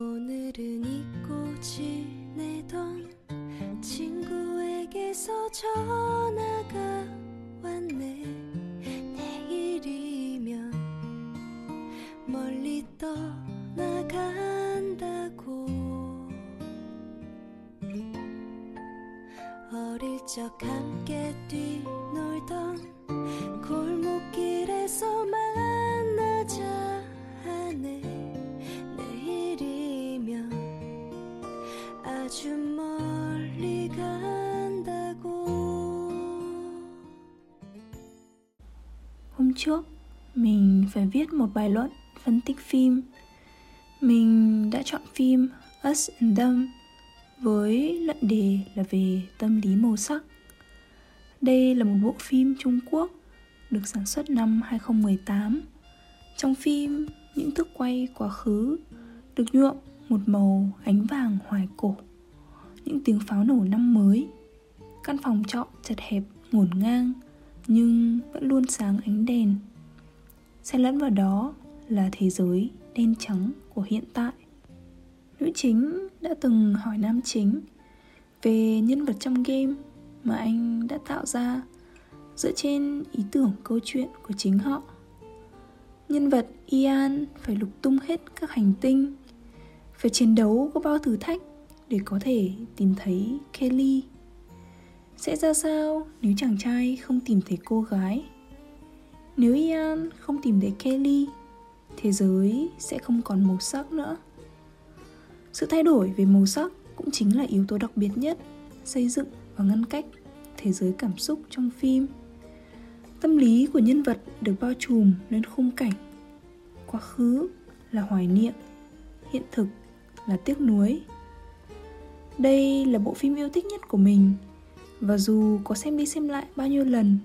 오늘은 잊고 지내던 친구에게서 전화가 왔네. 내일이면 멀리 떠나간다고. 어릴 적 함께 뛰놀던 Hôm trước, mình phải viết một bài luận phân tích phim. Mình đã chọn phim Us and Them với luận đề là về tâm lý màu sắc. Đây là một bộ phim Trung Quốc được sản xuất năm 2018. Trong phim, những thước quay quá khứ được nhuộm một màu ánh vàng hoài cổ những tiếng pháo nổ năm mới căn phòng trọ chật hẹp ngổn ngang nhưng vẫn luôn sáng ánh đèn. Xen lẫn vào đó là thế giới đen trắng của hiện tại. Nữ chính đã từng hỏi nam chính về nhân vật trong game mà anh đã tạo ra dựa trên ý tưởng câu chuyện của chính họ. Nhân vật ian phải lục tung hết các hành tinh, phải chiến đấu có bao thử thách để có thể tìm thấy Kelly. Sẽ ra sao nếu chàng trai không tìm thấy cô gái? Nếu Ian không tìm thấy Kelly, thế giới sẽ không còn màu sắc nữa. Sự thay đổi về màu sắc cũng chính là yếu tố đặc biệt nhất xây dựng và ngăn cách thế giới cảm xúc trong phim. Tâm lý của nhân vật được bao trùm lên khung cảnh. Quá khứ là hoài niệm, hiện thực là tiếc nuối đây là bộ phim yêu thích nhất của mình và dù có xem đi xem lại bao nhiêu lần,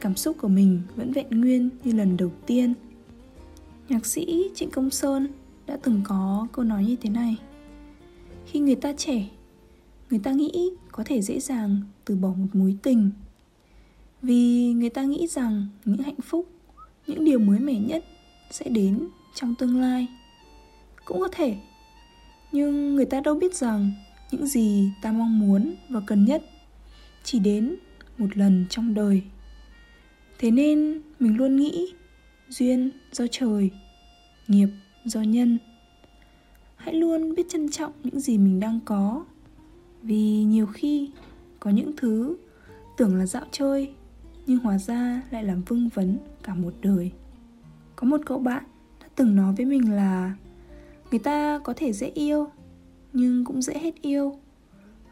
cảm xúc của mình vẫn vẹn nguyên như lần đầu tiên. Nhạc sĩ trịnh công sơn đã từng có câu nói như thế này, khi người ta trẻ, người ta nghĩ có thể dễ dàng từ bỏ một mối tình. Vì người ta nghĩ rằng những hạnh phúc, những điều mới mẻ nhất sẽ đến trong tương lai. Cũng có thể, nhưng người ta đâu biết rằng những gì ta mong muốn và cần nhất chỉ đến một lần trong đời. Thế nên mình luôn nghĩ, duyên do trời, nghiệp do nhân. Hãy luôn biết trân trọng những gì mình đang có, vì nhiều khi có những thứ tưởng là dạo chơi, nhưng hóa ra lại làm vương vấn cả một đời. Có một cậu bạn đã từng nói với mình là, người ta có thể dễ yêu, nhưng cũng dễ hết yêu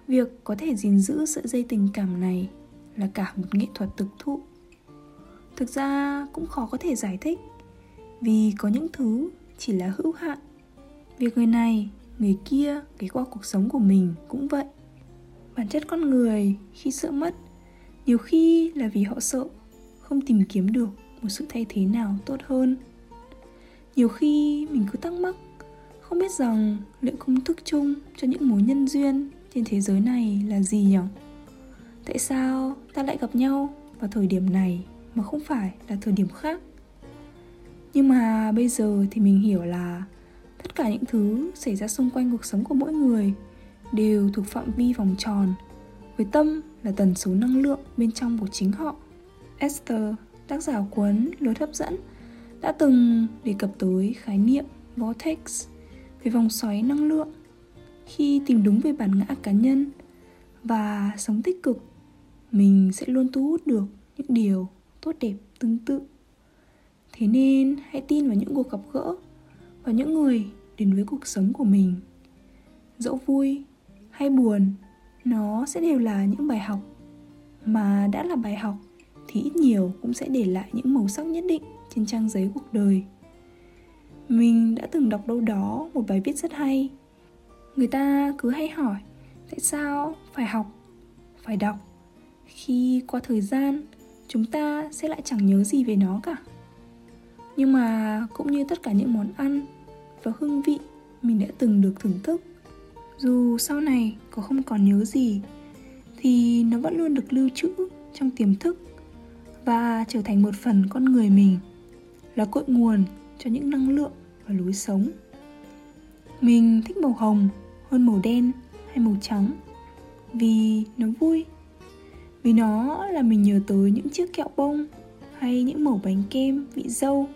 việc có thể gìn giữ sợi dây tình cảm này là cả một nghệ thuật thực thụ. Thực ra cũng khó có thể giải thích, vì có những thứ chỉ là hữu hạn. Việc người này, người kia, cái qua cuộc sống của mình cũng vậy. Bản chất con người khi sợ mất, nhiều khi là vì họ sợ không tìm kiếm được một sự thay thế nào tốt hơn. Nhiều khi mình cứ thắc mắc, không biết rằng liệu công thức chung cho những mối nhân duyên trên thế giới này là gì nhỉ? Tại sao ta lại gặp nhau vào thời điểm này mà không phải là thời điểm khác? Nhưng mà bây giờ thì mình hiểu là tất cả những thứ xảy ra xung quanh cuộc sống của mỗi người đều thuộc phạm vi vòng tròn với tâm là tần số năng lượng bên trong của chính họ. Esther, tác giả cuốn Lối hấp dẫn, đã từng đề cập tới khái niệm vortex về vòng xoáy năng lượng khi tìm đúng về bản ngã cá nhân và sống tích cực, mình sẽ luôn thu hút được những điều tốt đẹp, tương tự. Thế nên hãy tin vào những cuộc gặp gỡ và những người đến với cuộc sống của mình. Dẫu vui hay buồn, nó sẽ đều là những bài học. Mà đã là bài học thì ít nhiều cũng sẽ để lại những màu sắc nhất định trên trang giấy cuộc đời. Mình đã từng đọc đâu đó một bài viết rất hay người ta cứ hay hỏi, tại sao phải học, phải đọc khi qua thời gian chúng ta sẽ lại chẳng nhớ gì về nó cả? Nhưng mà cũng như tất cả những món ăn và hương vị mình đã từng được thưởng thức, dù sau này có không còn nhớ gì, thì nó vẫn luôn được lưu trữ trong tiềm thức và trở thành một phần con người mình, là cội nguồn cho những năng lượng và lối sống. Mình thích màu hồng hơn màu đen hay màu trắng. Vì nó vui. Vì nó là mình nhớ tới những chiếc kẹo bông hay những mẩu bánh kem vị dâu.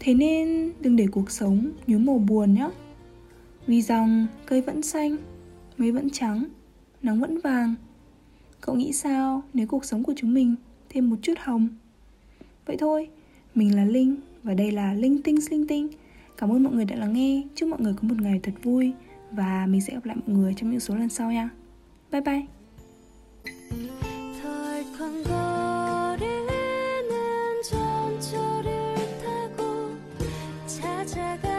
Thế nên đừng để cuộc sống nhuốm màu buồn nhé. Vì rằng cây vẫn xanh, mây vẫn trắng, nắng vẫn vàng. Cậu nghĩ sao nếu cuộc sống của chúng mình thêm một chút hồng? Vậy thôi, mình là linh và đây là linh tinh linh tinh. Cảm ơn mọi người đã lắng nghe. Chúc mọi người có một ngày thật vui và mình sẽ gặp lại mọi người trong những số lần sau nha. Bye bye. 찾아가